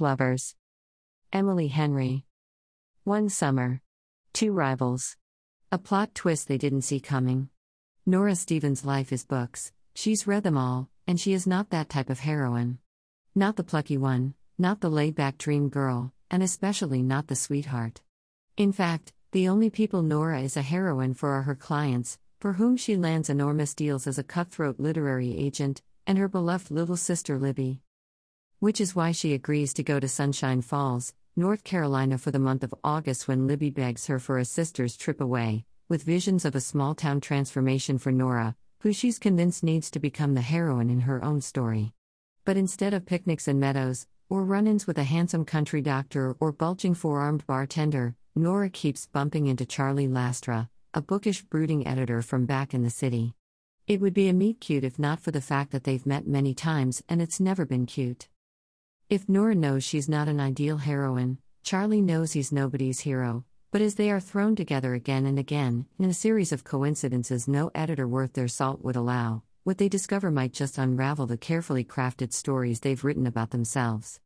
Lovers. Emily Henry. One summer. Two rivals. A plot twist they didn't see coming. Nora Stevens' life is books, she's read them all, and she is not that type of heroine. Not the plucky one, not the laid back dream girl, and especially not the sweetheart. In fact, the only people Nora is a heroine for are her clients, for whom she lands enormous deals as a cutthroat literary agent, and her beloved little sister Libby. Which is why she agrees to go to Sunshine Falls, North Carolina for the month of August when Libby begs her for a sister's trip away, with visions of a small town transformation for Nora, who she's convinced needs to become the heroine in her own story. But instead of picnics and meadows, or run ins with a handsome country doctor or bulging four armed bartender, Nora keeps bumping into Charlie Lastra, a bookish, brooding editor from back in the city. It would be a meet cute if not for the fact that they've met many times and it's never been cute. If Nora knows she's not an ideal heroine, Charlie knows he's nobody's hero, but as they are thrown together again and again, in a series of coincidences no editor worth their salt would allow, what they discover might just unravel the carefully crafted stories they've written about themselves.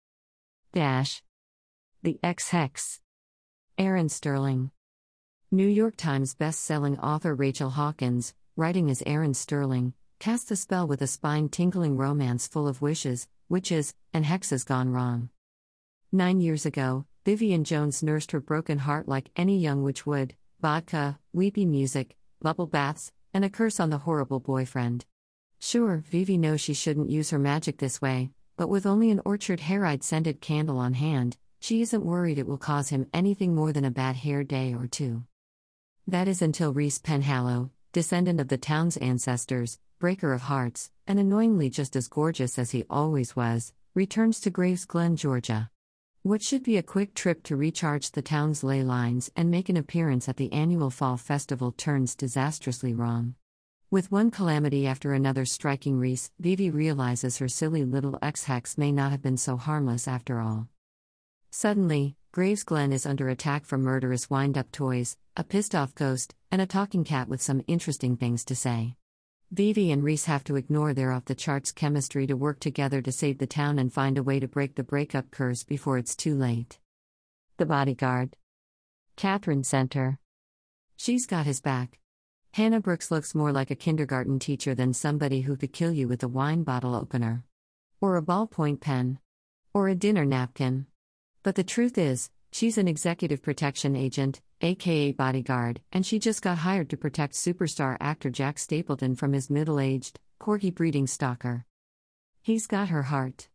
Dash. The Ex Hex. Erin Sterling. New York Times best-selling author Rachel Hawkins, writing as Erin Sterling, casts a spell with a spine-tingling romance full of wishes, witches, and hexes gone wrong. Nine years ago, Vivian Jones nursed her broken heart like any young witch would vodka, weepy music, bubble baths, and a curse on the horrible boyfriend. Sure, Vivi knows she shouldn't use her magic this way, but with only an orchard hayride scented candle on hand, she isn't worried it will cause him anything more than a bad hair day or two. That is until Reese Penhallow, descendant of the town's ancestors, breaker of hearts, and annoyingly just as gorgeous as he always was, returns to Graves Glen, Georgia. What should be a quick trip to recharge the town's ley lines and make an appearance at the annual fall festival turns disastrously wrong. With one calamity after another striking Reese, Vivi realizes her silly little ex hex may not have been so harmless after all. Suddenly, Graves Glen is under attack from murderous wind up toys, a pissed off ghost, and a talking cat with some interesting things to say. Vivi and Reese have to ignore their off the charts chemistry to work together to save the town and find a way to break the breakup curse before it's too late. The bodyguard. Katherine Center. She's got his back. Hannah Brooks looks more like a kindergarten teacher than somebody who could kill you with a wine bottle opener. Or a ballpoint pen. Or a dinner napkin. But the truth is, she's an executive protection agent, aka bodyguard, and she just got hired to protect superstar actor Jack Stapleton from his middle aged, corgi breeding stalker. He's got her heart.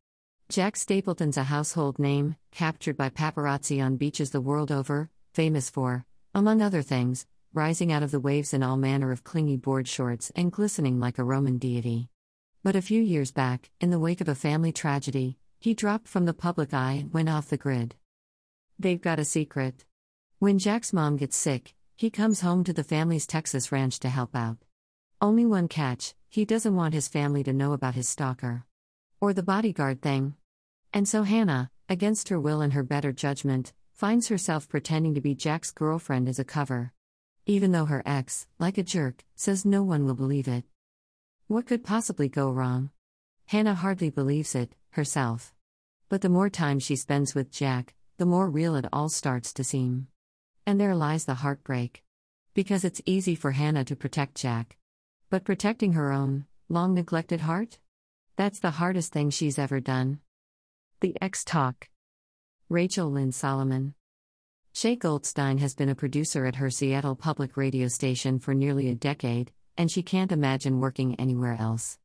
Jack Stapleton's a household name, captured by paparazzi on beaches the world over, famous for, among other things, rising out of the waves in all manner of clingy board shorts and glistening like a Roman deity. But a few years back, in the wake of a family tragedy, he dropped from the public eye and went off the grid. They've got a secret. When Jack's mom gets sick, he comes home to the family's Texas ranch to help out. Only one catch he doesn't want his family to know about his stalker. Or the bodyguard thing. And so Hannah, against her will and her better judgment, finds herself pretending to be Jack's girlfriend as a cover. Even though her ex, like a jerk, says no one will believe it. What could possibly go wrong? Hannah hardly believes it, herself. But the more time she spends with Jack, the more real it all starts to seem. And there lies the heartbreak. Because it's easy for Hannah to protect Jack. But protecting her own, long neglected heart? That's the hardest thing she's ever done. The Ex Talk. Rachel Lynn Solomon. Shay Goldstein has been a producer at her Seattle public radio station for nearly a decade, and she can't imagine working anywhere else.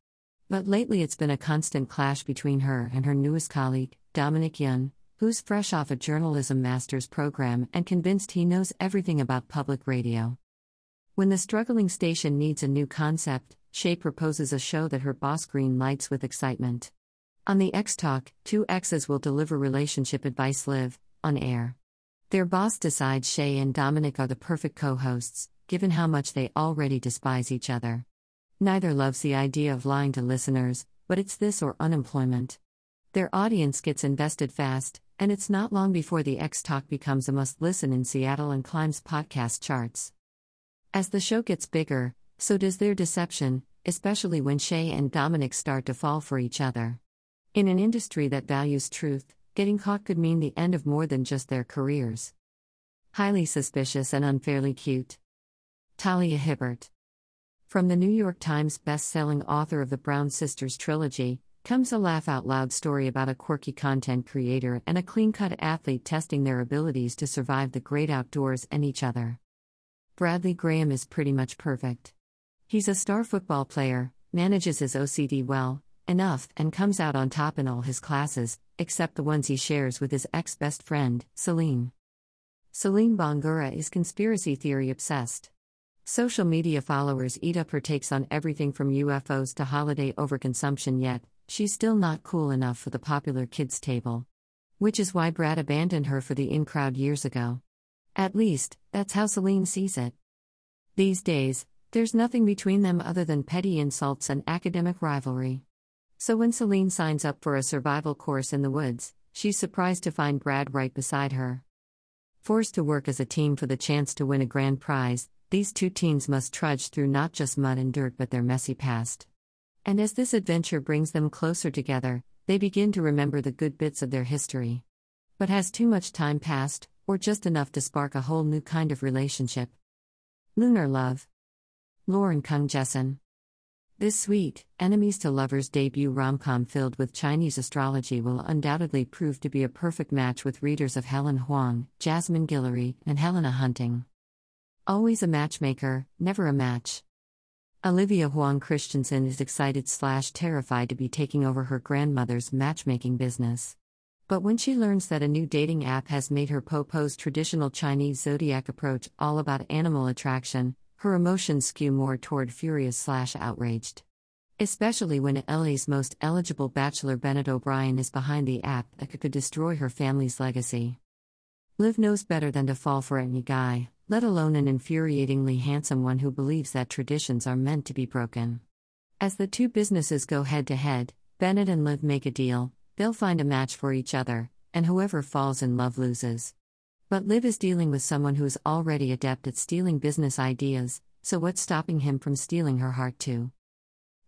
But lately it's been a constant clash between her and her newest colleague, Dominic Young, who's fresh off a journalism master's program and convinced he knows everything about public radio. When the struggling station needs a new concept, Shay proposes a show that her boss green lights with excitement. On the Ex Talk, two exes will deliver relationship advice live, on air. Their boss decides Shay and Dominic are the perfect co hosts, given how much they already despise each other. Neither loves the idea of lying to listeners, but it's this or unemployment. Their audience gets invested fast, and it's not long before the Ex Talk becomes a must listen in Seattle and climbs podcast charts. As the show gets bigger, so does their deception, especially when Shay and Dominic start to fall for each other. In an industry that values truth, getting caught could mean the end of more than just their careers. Highly suspicious and unfairly cute. Talia Hibbert. From the New York Times best-selling author of the Brown Sisters trilogy, comes a laugh out loud story about a quirky content creator and a clean cut athlete testing their abilities to survive the great outdoors and each other. Bradley Graham is pretty much perfect. He's a star football player, manages his OCD well, enough, and comes out on top in all his classes, except the ones he shares with his ex best friend, Celine. Celine Bangura is conspiracy theory obsessed. Social media followers eat up her takes on everything from UFOs to holiday overconsumption, yet, she's still not cool enough for the popular kids' table. Which is why Brad abandoned her for the in crowd years ago. At least, that's how Celine sees it. These days, there's nothing between them other than petty insults and academic rivalry. So when Celine signs up for a survival course in the woods, she's surprised to find Brad right beside her. Forced to work as a team for the chance to win a grand prize, these two teens must trudge through not just mud and dirt but their messy past. And as this adventure brings them closer together, they begin to remember the good bits of their history. But has too much time passed, or just enough to spark a whole new kind of relationship? Lunar Love. Lauren Kung Jessen. This sweet, enemies to lovers debut rom com filled with Chinese astrology will undoubtedly prove to be a perfect match with readers of Helen Hoang, Jasmine Guillory, and Helena Hunting. Always a matchmaker, never a match. Olivia Huang Christensen is excited slash terrified to be taking over her grandmother's matchmaking business. But when she learns that a new dating app has made her propose traditional Chinese zodiac approach all about animal attraction, her emotions skew more toward furious slash outraged. Especially when LA's most eligible bachelor Bennett O'Brien is behind the app that could destroy her family's legacy. Liv knows better than to fall for any guy, let alone an infuriatingly handsome one who believes that traditions are meant to be broken. As the two businesses go head to head, Bennett and Liv make a deal, they'll find a match for each other, and whoever falls in love loses. But Liv is dealing with someone who is already adept at stealing business ideas, so what's stopping him from stealing her heart too?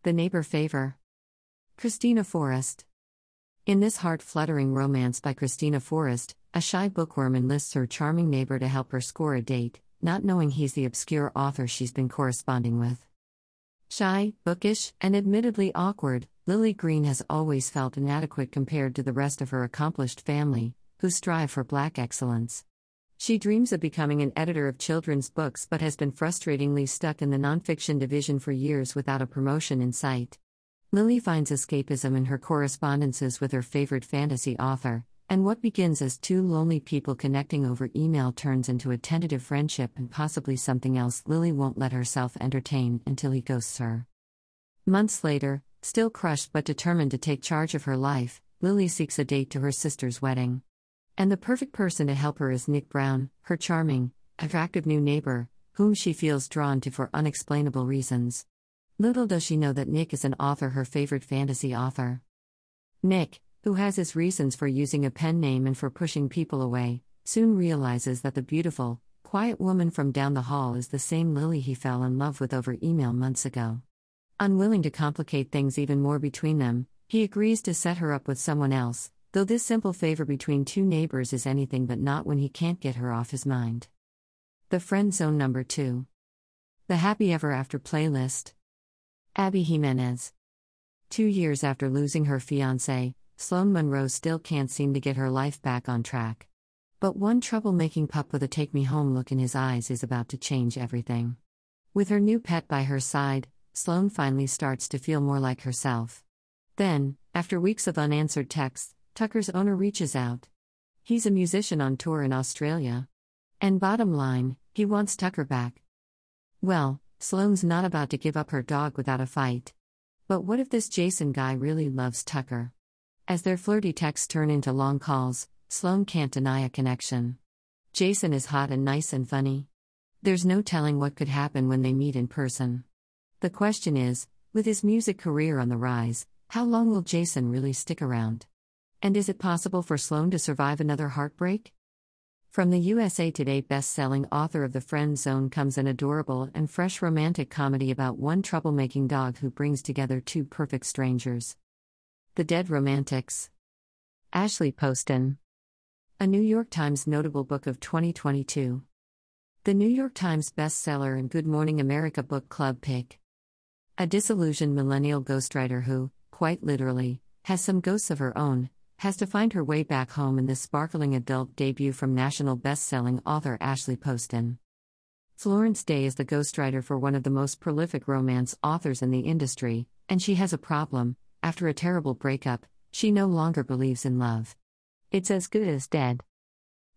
The neighbor favor. Kristina Forest. In this heart fluttering romance by Kristina Forest, a shy bookworm enlists her charming neighbor to help her score a date, not knowing he's the obscure author she's been corresponding with. Shy, bookish, and admittedly awkward, Lily Green has always felt inadequate compared to the rest of her accomplished family, who strive for black excellence. She dreams of becoming an editor of children's books but has been frustratingly stuck in the nonfiction division for years without a promotion in sight. Lily finds escapism in her correspondences with her favorite fantasy author, and what begins as two lonely people connecting over email turns into a tentative friendship and possibly something else Lily won't let herself entertain until he ghosts her. Months later, still crushed but determined to take charge of her life, Lily seeks a date to her sister's wedding. And the perfect person to help her is Nick Brown, her charming, attractive new neighbor, whom she feels drawn to for unexplainable reasons. Little does she know that Nick is an author, her favorite fantasy author. Nick, who has his reasons for using a pen name and for pushing people away, soon realizes that the beautiful, quiet woman from down the hall is the same Lily he fell in love with over email months ago. Unwilling to complicate things even more between them, he agrees to set her up with someone else, though this simple favor between two neighbors is anything but not when he can't get her off his mind. The Friend Zone Number 2. The Happy Ever After playlist. Abby Jimenez. Two years after losing her fiance, Sloan Monroe still can't seem to get her life back on track. But one troublemaking pup with a take me home look in his eyes is about to change everything. With her new pet by her side, Sloan finally starts to feel more like herself. Then, after weeks of unanswered texts, Tucker's owner reaches out. He's a musician on tour in Australia. And bottom line, he wants Tucker back. Well, Sloan's not about to give up her dog without a fight. But what if this Jason guy really loves Tucker? As their flirty texts turn into long calls, Sloan can't deny a connection. Jason is hot and nice and funny. There's no telling what could happen when they meet in person. The question is with his music career on the rise, how long will Jason really stick around? And is it possible for Sloan to survive another heartbreak? From the USA Today best-selling author of The Friend Zone comes an adorable and fresh romantic comedy about one troublemaking dog who brings together two perfect strangers. The Dead Romantics. Ashley Poston. A New York Times Notable Book of 2022. The New York Times bestseller and Good Morning America Book Club pick. A disillusioned millennial ghostwriter who, quite literally, has some ghosts of her own, has to find her way back home in this sparkling adult debut from national best-selling author Ashley Poston. Florence Day is the ghostwriter for one of the most prolific romance authors in the industry, and she has a problem. After a terrible breakup, she no longer believes in love. It's as good as dead.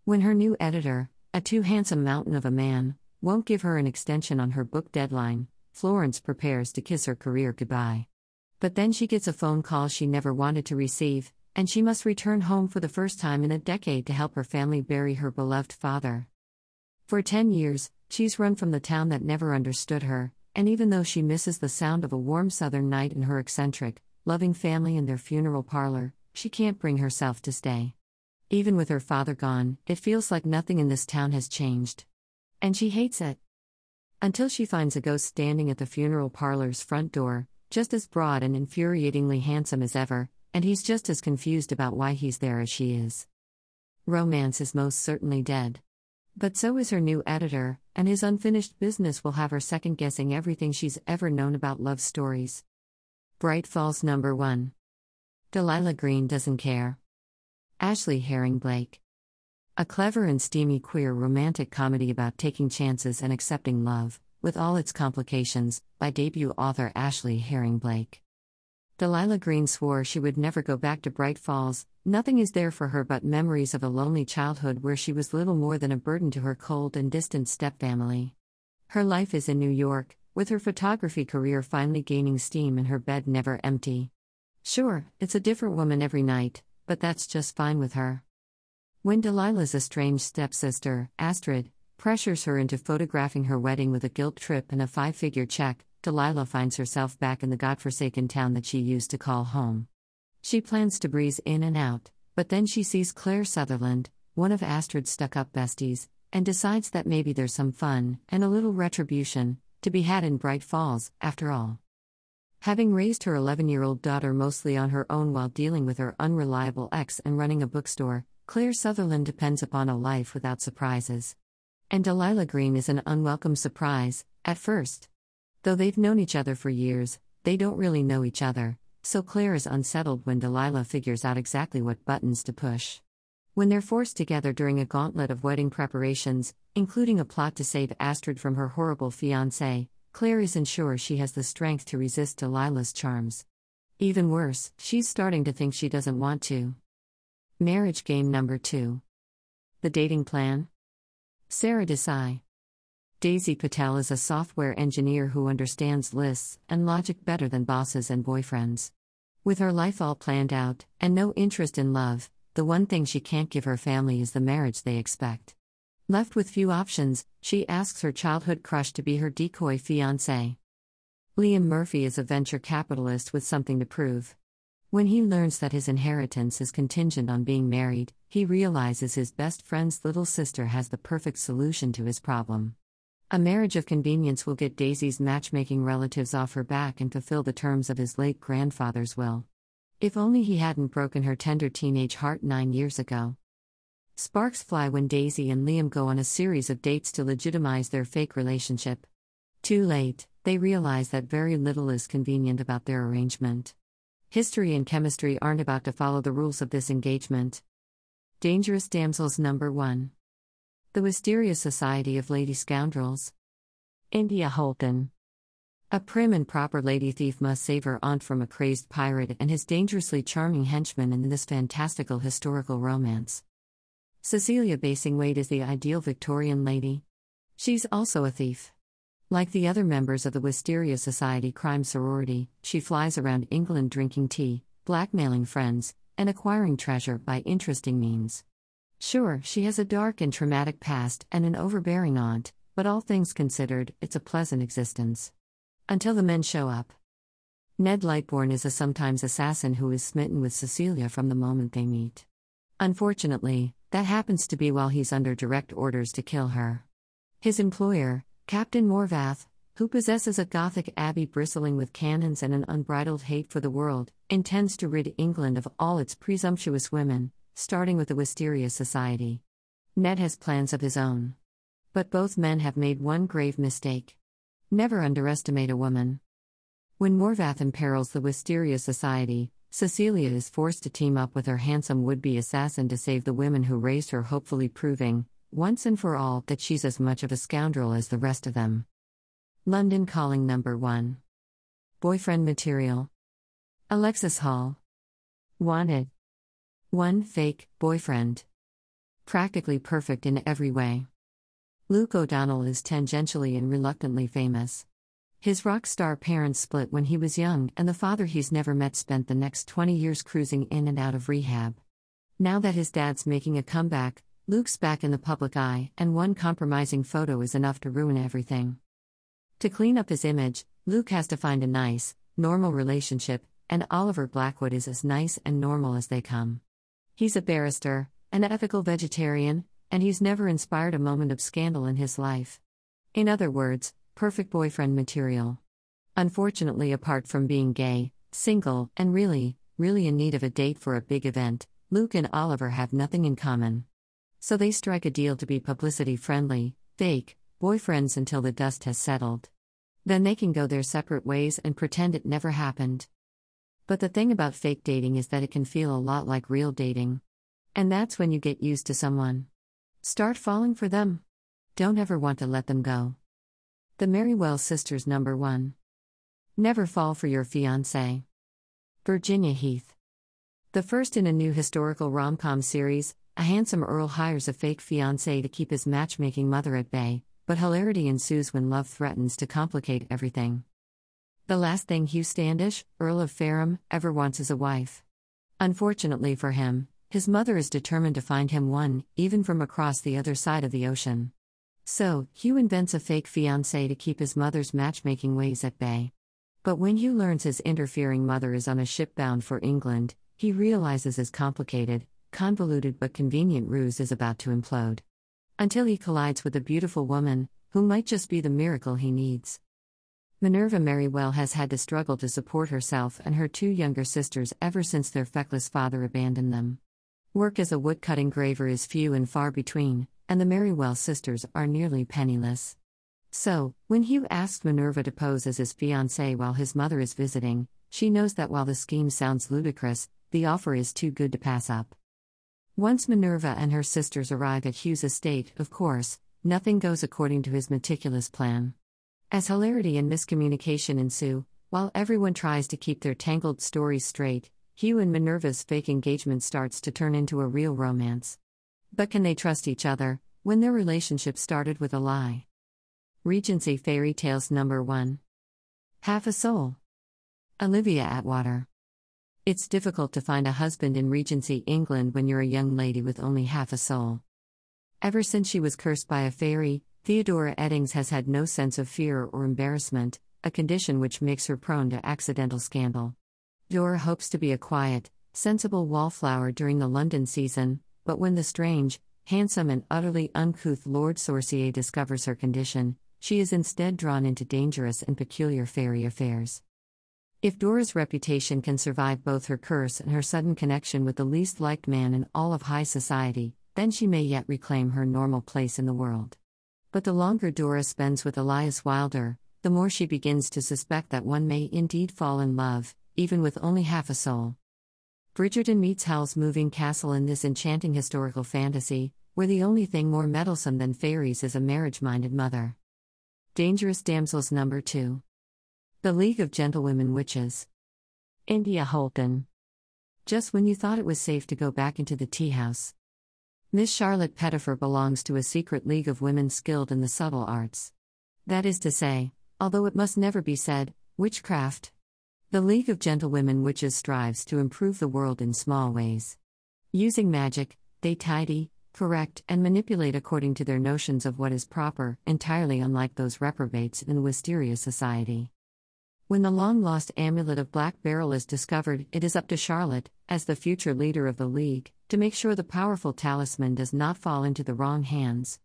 When her new editor, a too handsome mountain of a man, won't give her an extension on her book deadline, Florence prepares to kiss her career goodbye. But then she gets a phone call she never wanted to receive, and she must return home for the first time in a decade to help her family bury her beloved father. For 10 years, she's run from the town that never understood her, and even though she misses the sound of a warm southern night in her eccentric, loving family in their funeral parlor, she can't bring herself to stay. Even with her father gone, it feels like nothing in this town has changed. And she hates it. Until she finds a ghost standing at the funeral parlor's front door, just as broad and infuriatingly handsome as ever, and he's just as confused about why he's there as she is. Romance is most certainly dead. But so is her new editor, and his unfinished business will have her second guessing everything she's ever known about love stories. Bright Falls Number 1. Delilah Green Doesn't Care. Ashley Herring Blake. A clever and steamy queer romantic comedy about taking chances and accepting love, with all its complications, by debut author Ashley Herring Blake. Delilah Green swore she would never go back to Bright Falls, nothing is there for her but memories of a lonely childhood where she was little more than a burden to her cold and distant stepfamily. Her life is in New York, with her photography career finally gaining steam and her bed never empty. Sure, it's a different woman every night, but that's just fine with her. When Delilah's estranged stepsister, Astrid, pressures her into photographing her wedding with a guilt trip and a five figure check, Delilah finds herself back in the godforsaken town that she used to call home. She plans to breeze in and out, but then she sees Claire Sutherland, one of Astrid's stuck up besties, and decides that maybe there's some fun, and a little retribution, to be had in Bright Falls, after all. Having raised her 11 year old daughter mostly on her own while dealing with her unreliable ex and running a bookstore, Claire Sutherland depends upon a life without surprises. And Delilah Green is an unwelcome surprise, at first. Though they've known each other for years, they don't really know each other, so Claire is unsettled when Delilah figures out exactly what buttons to push. When they're forced together during a gauntlet of wedding preparations, including a plot to save Astrid from her horrible fiancé, Claire isn't sure she has the strength to resist Delilah's charms. Even worse, she's starting to think she doesn't want to. Marriage game number 2. The dating plan? Sara Desai. Daisy Patel is a software engineer who understands lists and logic better than bosses and boyfriends. With her life all planned out, and no interest in love, the one thing she can't give her family is the marriage they expect. Left with few options, she asks her childhood crush to be her decoy fiancé. Liam Murphy is a venture capitalist with something to prove. When he learns that his inheritance is contingent on being married, he realizes his best friend's little sister has the perfect solution to his problem. A marriage of convenience will get Daisy's matchmaking relatives off her back and fulfill the terms of his late grandfather's will. If only he hadn't broken her tender teenage heart nine years ago. Sparks fly when Daisy and Liam go on a series of dates to legitimize their fake relationship. Too late, they realize that very little is convenient about their arrangement. History and chemistry aren't about to follow the rules of this engagement. Dangerous Damsels Number 1 The Wisteria Society of Lady Scoundrels. India Holton. A prim and proper lady thief must save her aunt from a crazed pirate and his dangerously charming henchman in this fantastical historical romance. Cecilia Bassingthwaite is the ideal Victorian lady. She's also a thief. Like the other members of the Wisteria Society crime sorority, she flies around England drinking tea, blackmailing friends, and acquiring treasure by interesting means. Sure, she has a dark and traumatic past and an overbearing aunt, but all things considered, it's a pleasant existence. Until the men show up. Ned Lightbourne is a sometimes assassin who is smitten with Cecilia from the moment they meet. Unfortunately, that happens to be while he's under direct orders to kill her. His employer, Captain Morvath, who possesses a Gothic abbey bristling with cannons and an unbridled hate for the world, intends to rid England of all its presumptuous women, starting with the Wisteria Society. Ned has plans of his own. But both men have made one grave mistake. Never underestimate a woman. When Morvath imperils the Wisteria Society, Cecilia is forced to team up with her handsome would be assassin to save the women who raised her, hopefully proving, once and for all, that she's as much of a scoundrel as the rest of them. London Calling Number 1. Boyfriend Material. Alexis Hall. Wanted. 1 Fake boyfriend. Practically perfect in every way. Luke O'Donnell is tangentially and reluctantly famous. His rock star parents split when he was young, and the father he's never met spent the next 20 years cruising in and out of rehab. Now that his dad's making a comeback, Luke's back in the public eye, and one compromising photo is enough to ruin everything. To clean up his image, Luke has to find a nice, normal relationship, and Oliver Blackwood is as nice and normal as they come. He's a barrister, an ethical vegetarian, and he's never inspired a moment of scandal in his life. In other words, perfect boyfriend material. Unfortunately, apart from being gay, single, and really, really in need of a date for a big event, Luke and Oliver have nothing in common. So they strike a deal to be publicity friendly, fake, boyfriends until the dust has settled. Then they can go their separate ways and pretend it never happened. But the thing about fake dating is that it can feel a lot like real dating. And that's when you get used to someone. Start falling for them. Don't ever want to let them go. The Merriwell Sisters Number 1. Never fall for your fiancé. Virginia Heath. The first in a new historical rom com series, a handsome Earl hires a fake fiancé to keep his matchmaking mother at bay, but hilarity ensues when love threatens to complicate everything. The last thing Hugh Standish, Earl of Fareham, ever wants is a wife. Unfortunately for him, his mother is determined to find him one, even from across the other side of the ocean. So, Hugh invents a fake fiancé to keep his mother's matchmaking ways at bay. But when Hugh learns his interfering mother is on a ship bound for England, he realizes his complicated, convoluted but convenient ruse is about to implode. Until he collides with a beautiful woman, who might just be the miracle he needs. Minerva Merriwell has had to struggle to support herself and her two younger sisters ever since their feckless father abandoned them. Work as a woodcut graver is few and far between, and the Merriwell sisters are nearly penniless. So, when Hugh asks Minerva to pose as his fiancée while his mother is visiting, she knows that while the scheme sounds ludicrous, the offer is too good to pass up. Once Minerva and her sisters arrive at Hugh's estate, of course, nothing goes according to his meticulous plan. As hilarity and miscommunication ensue, while everyone tries to keep their tangled stories straight, Hugh and Minerva's fake engagement starts to turn into a real romance. But can they trust each other when their relationship started with a lie? Regency Fairy Tales Number 1. Half a Soul. Olivia Atwater. It's difficult to find a husband in Regency England when you're a young lady with only half a soul. Ever since she was cursed by a fairy, Theodora Eddings has had no sense of fear or embarrassment, a condition which makes her prone to accidental scandal. Dora hopes to be a quiet, sensible wallflower during the London season, but when the strange, handsome, and utterly uncouth Lord Sorcier discovers her condition, she is instead drawn into dangerous and peculiar fairy affairs. If Dora's reputation can survive both her curse and her sudden connection with the least liked man in all of high society, then she may yet reclaim her normal place in the world. But the longer Dora spends with Elias Wilder, the more she begins to suspect that one may indeed fall in love, even with only half a soul. Bridgerton meets Howl's moving castle in this enchanting historical fantasy, where the only thing more meddlesome than fairies is a marriage minded mother. Dangerous Damsels Number 2. The League of Gentlewomen Witches. India Holton. Just when you thought it was safe to go back into the tea house. Miss Charlotte Pettifer belongs to a secret league of women skilled in the subtle arts. That is to say, although it must never be said, witchcraft. The League of Gentlewomen Witches strives to improve the world in small ways. Using magic, they tidy, correct, and manipulate according to their notions of what is proper, entirely unlike those reprobates in the Wisteria Society. When the long lost amulet of Black Beryl is discovered, it is up to Charlotte, as the future leader of the League, to make sure the powerful talisman does not fall into the wrong hands.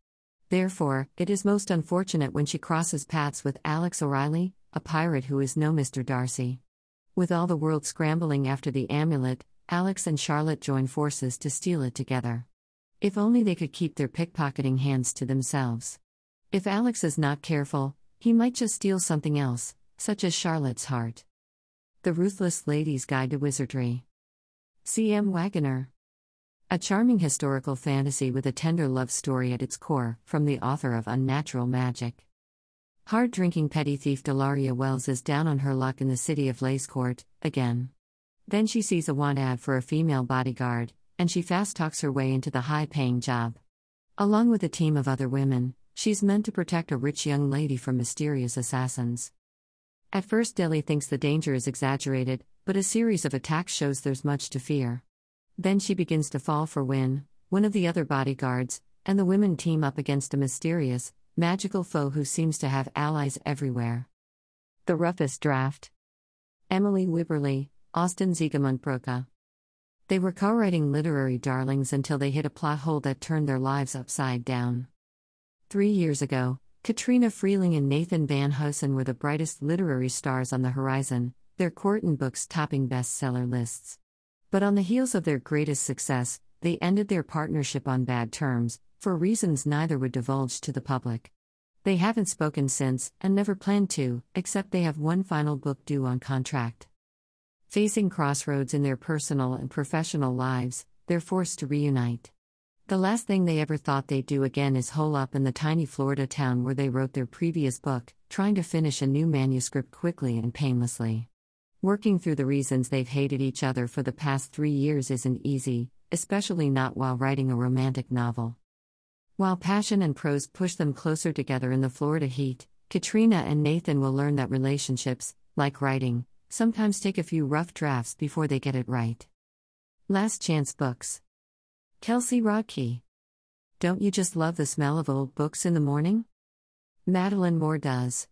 Therefore, it is most unfortunate when she crosses paths with Alex O'Reilly, a pirate who is no Mr. Darcy. With all the world scrambling after the amulet, Alex and Charlotte join forces to steal it together. If only they could keep their pickpocketing hands to themselves. If Alex is not careful, he might just steal something else, such as Charlotte's heart. The Ruthless Lady's Guide to Wizardry. C.M. Waggoner. A charming historical fantasy with a tender love story at its core, from the author of Unnatural Magic. Hard drinking petty thief Delaria Wells is down on her luck in the city of Lacecourt, again. Then she sees a want ad for a female bodyguard, and she fast talks her way into the high paying job. Along with a team of other women, she's meant to protect a rich young lady from mysterious assassins. At first, Deli thinks the danger is exaggerated, but a series of attacks shows there's much to fear. Then she begins to fall for Win, one of the other bodyguards, and the women team up against a mysterious, magical foe who seems to have allies everywhere. The Roughest Draft. Emily Wibberley, Austin Siegemund-Broka. They were co writing literary darlings until they hit a plot hole that turned their lives upside down. Three years ago, Katrina Freeling and Nathan Van Huysen were the brightest literary stars on the horizon, their Corton books topping bestseller lists. But on the heels of their greatest success, they ended their partnership on bad terms, for reasons neither would divulge to the public. They haven't spoken since, and never plan to, except they have one final book due on contract. Facing crossroads in their personal and professional lives, they're forced to reunite. The last thing they ever thought they'd do again is hole up in the tiny Florida town where they wrote their previous book, trying to finish a new manuscript quickly and painlessly. Working through the reasons they've hated each other for the past three years isn't easy, especially not while writing a romantic novel. While passion and prose push them closer together in the Florida heat, Katrina and Nathan will learn that relationships, like writing, sometimes take a few rough drafts before they get it right. Last Chance Books. Kelsey Rodkey. Don't you just love the smell of old books in the morning? Madeline Moore does.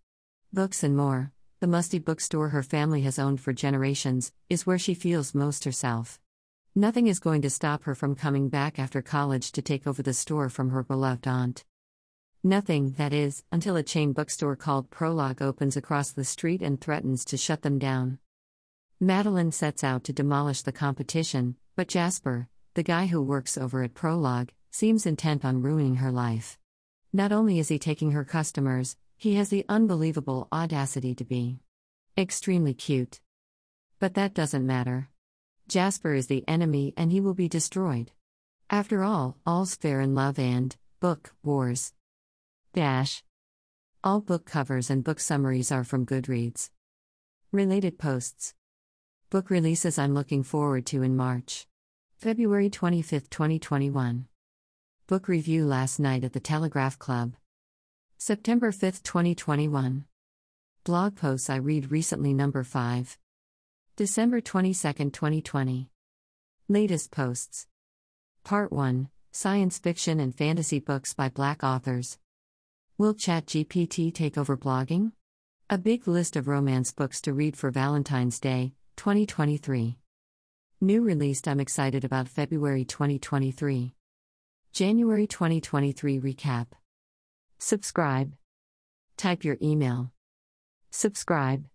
Books and More, the musty bookstore her family has owned for generations, is where she feels most herself. Nothing is going to stop her from coming back after college to take over the store from her beloved aunt. Nothing, that is, until a chain bookstore called Prologue opens across the street and threatens to shut them down. Madeline sets out to demolish the competition, but Jasper, the guy who works over at Prologue, seems intent on ruining her life. Not only is he taking her customers, he has the unbelievable audacity to be extremely cute. But that doesn't matter. Jasper is the enemy and he will be destroyed. After all, all's fair in love and book wars. Dash. All book covers and book summaries are from Goodreads. Related posts. Book releases I'm looking forward to in March. February 25, 2021. Book review last night at the Telegraph Club. September 5, 2021. Blog posts I read recently number 5. December 22, 2020. Latest posts. Part 1 Science Fiction and Fantasy Books by Black Authors. Will ChatGPT take over blogging? A big list of romance books to read for Valentine's Day, 2023. New released I'm excited about February 2023. January 2023 recap. Subscribe. Type your email. Subscribe.